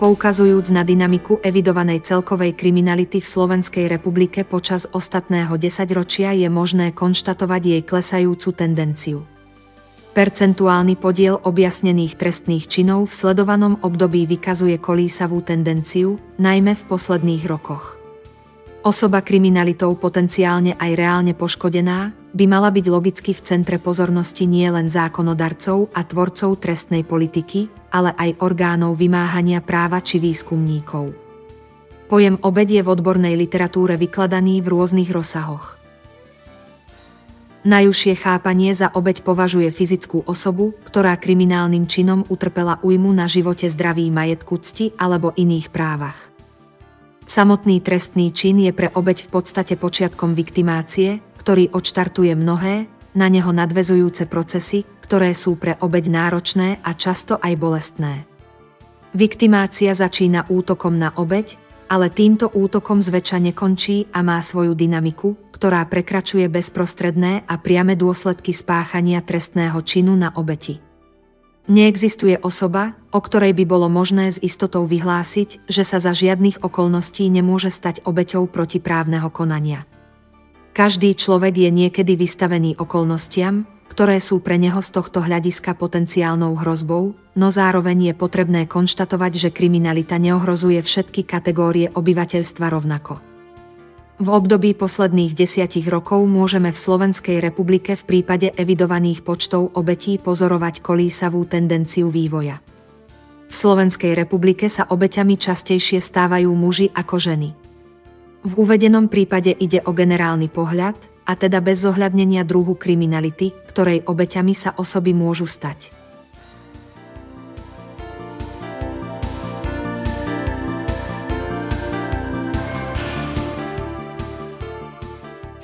poukazujúc na dynamiku evidovanej celkovej kriminality v Slovenskej republike počas ostatného desaťročia je možné konštatovať jej klesajúcu tendenciu. Percentuálny podiel objasnených trestných činov v sledovanom období vykazuje kolísavú tendenciu, najmä v posledných rokoch. Osoba kriminalitou potenciálne aj reálne poškodená by mala byť logicky v centre pozornosti nie len zákonodarcov a tvorcov trestnej politiky, ale aj orgánov vymáhania práva či výskumníkov. Pojem obed je v odbornej literatúre vykladaný v rôznych rozsahoch. Najúžšie chápanie za obeď považuje fyzickú osobu, ktorá kriminálnym činom utrpela újmu na živote zdraví majetku cti alebo iných právach. Samotný trestný čin je pre obeď v podstate počiatkom viktimácie, ktorý odštartuje mnohé, na neho nadvezujúce procesy, ktoré sú pre obeď náročné a často aj bolestné. Viktimácia začína útokom na obeď, ale týmto útokom zväčša nekončí a má svoju dynamiku, ktorá prekračuje bezprostredné a priame dôsledky spáchania trestného činu na obeti. Neexistuje osoba, o ktorej by bolo možné s istotou vyhlásiť, že sa za žiadnych okolností nemôže stať obeťou protiprávneho konania. Každý človek je niekedy vystavený okolnostiam, ktoré sú pre neho z tohto hľadiska potenciálnou hrozbou, no zároveň je potrebné konštatovať, že kriminalita neohrozuje všetky kategórie obyvateľstva rovnako. V období posledných desiatich rokov môžeme v Slovenskej republike v prípade evidovaných počtov obetí pozorovať kolísavú tendenciu vývoja. V Slovenskej republike sa obeťami častejšie stávajú muži ako ženy. V uvedenom prípade ide o generálny pohľad, a teda bez zohľadnenia druhu kriminality, ktorej obeťami sa osoby môžu stať.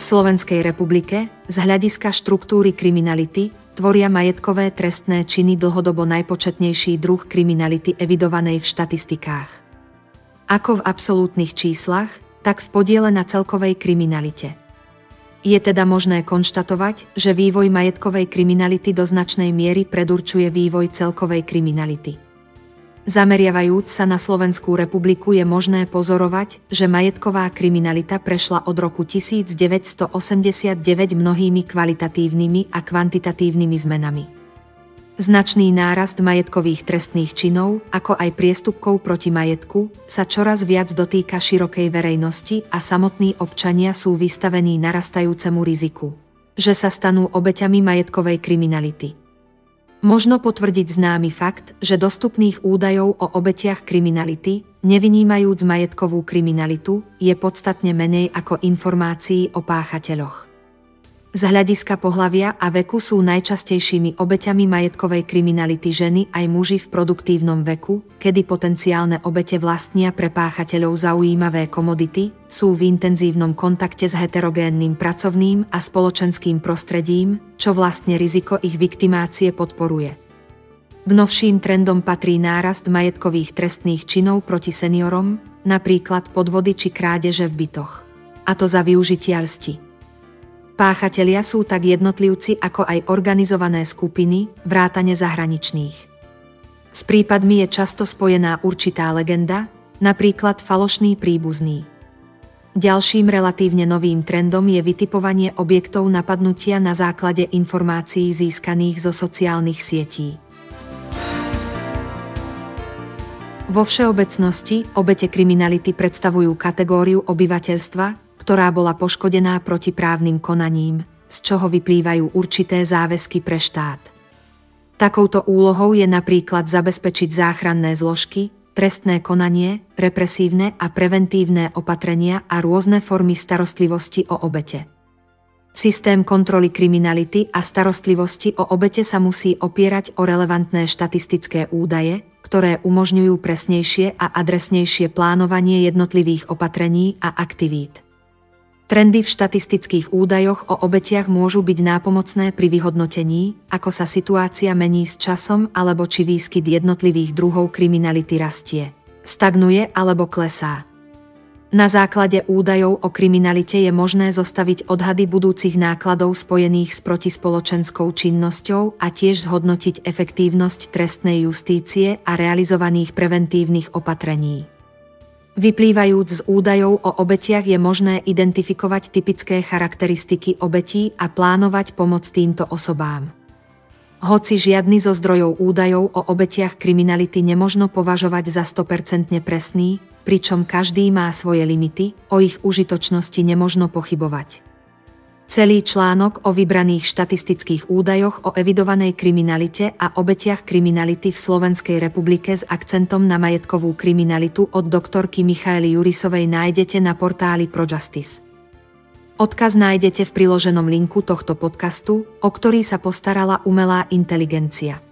Slovenskej republike z hľadiska štruktúry kriminality tvoria majetkové trestné činy dlhodobo najpočetnejší druh kriminality evidovanej v štatistikách. Ako v absolútnych číslach, tak v podiele na celkovej kriminalite. Je teda možné konštatovať, že vývoj majetkovej kriminality do značnej miery predurčuje vývoj celkovej kriminality. Zameriavajúc sa na Slovenskú republiku je možné pozorovať, že majetková kriminalita prešla od roku 1989 mnohými kvalitatívnymi a kvantitatívnymi zmenami. Značný nárast majetkových trestných činov, ako aj priestupkov proti majetku, sa čoraz viac dotýka širokej verejnosti a samotní občania sú vystavení narastajúcemu riziku, že sa stanú obeťami majetkovej kriminality. Možno potvrdiť známy fakt, že dostupných údajov o obetiach kriminality, nevynímajúc majetkovú kriminalitu, je podstatne menej ako informácií o páchateľoch. Z hľadiska pohlavia a veku sú najčastejšími obeťami majetkovej kriminality ženy aj muži v produktívnom veku, kedy potenciálne obete vlastnia pre páchateľov zaujímavé komodity, sú v intenzívnom kontakte s heterogénnym pracovným a spoločenským prostredím, čo vlastne riziko ich viktimácie podporuje. K novším trendom patrí nárast majetkových trestných činov proti seniorom, napríklad podvody či krádeže v bytoch. A to za využitia lsti. Páchatelia sú tak jednotlivci ako aj organizované skupiny, vrátane zahraničných. S prípadmi je často spojená určitá legenda, napríklad falošný príbuzný. Ďalším relatívne novým trendom je vytipovanie objektov napadnutia na základe informácií získaných zo sociálnych sietí. Vo všeobecnosti obete kriminality predstavujú kategóriu obyvateľstva, ktorá bola poškodená protiprávnym konaním, z čoho vyplývajú určité záväzky pre štát. Takouto úlohou je napríklad zabezpečiť záchranné zložky, trestné konanie, represívne a preventívne opatrenia a rôzne formy starostlivosti o obete. Systém kontroly kriminality a starostlivosti o obete sa musí opierať o relevantné štatistické údaje, ktoré umožňujú presnejšie a adresnejšie plánovanie jednotlivých opatrení a aktivít. Trendy v štatistických údajoch o obetiach môžu byť nápomocné pri vyhodnotení, ako sa situácia mení s časom alebo či výskyt jednotlivých druhov kriminality rastie, stagnuje alebo klesá. Na základe údajov o kriminalite je možné zostaviť odhady budúcich nákladov spojených s protispoločenskou činnosťou a tiež zhodnotiť efektívnosť trestnej justície a realizovaných preventívnych opatrení. Vyplývajúc z údajov o obetiach je možné identifikovať typické charakteristiky obetí a plánovať pomoc týmto osobám. Hoci žiadny zo zdrojov údajov o obetiach kriminality nemožno považovať za 100% presný, pričom každý má svoje limity, o ich užitočnosti nemožno pochybovať. Celý článok o vybraných štatistických údajoch o evidovanej kriminalite a obetiach kriminality v Slovenskej republike s akcentom na majetkovú kriminalitu od doktorky Michaely Jurisovej nájdete na portáli ProJustice. Odkaz nájdete v priloženom linku tohto podcastu, o ktorý sa postarala umelá inteligencia.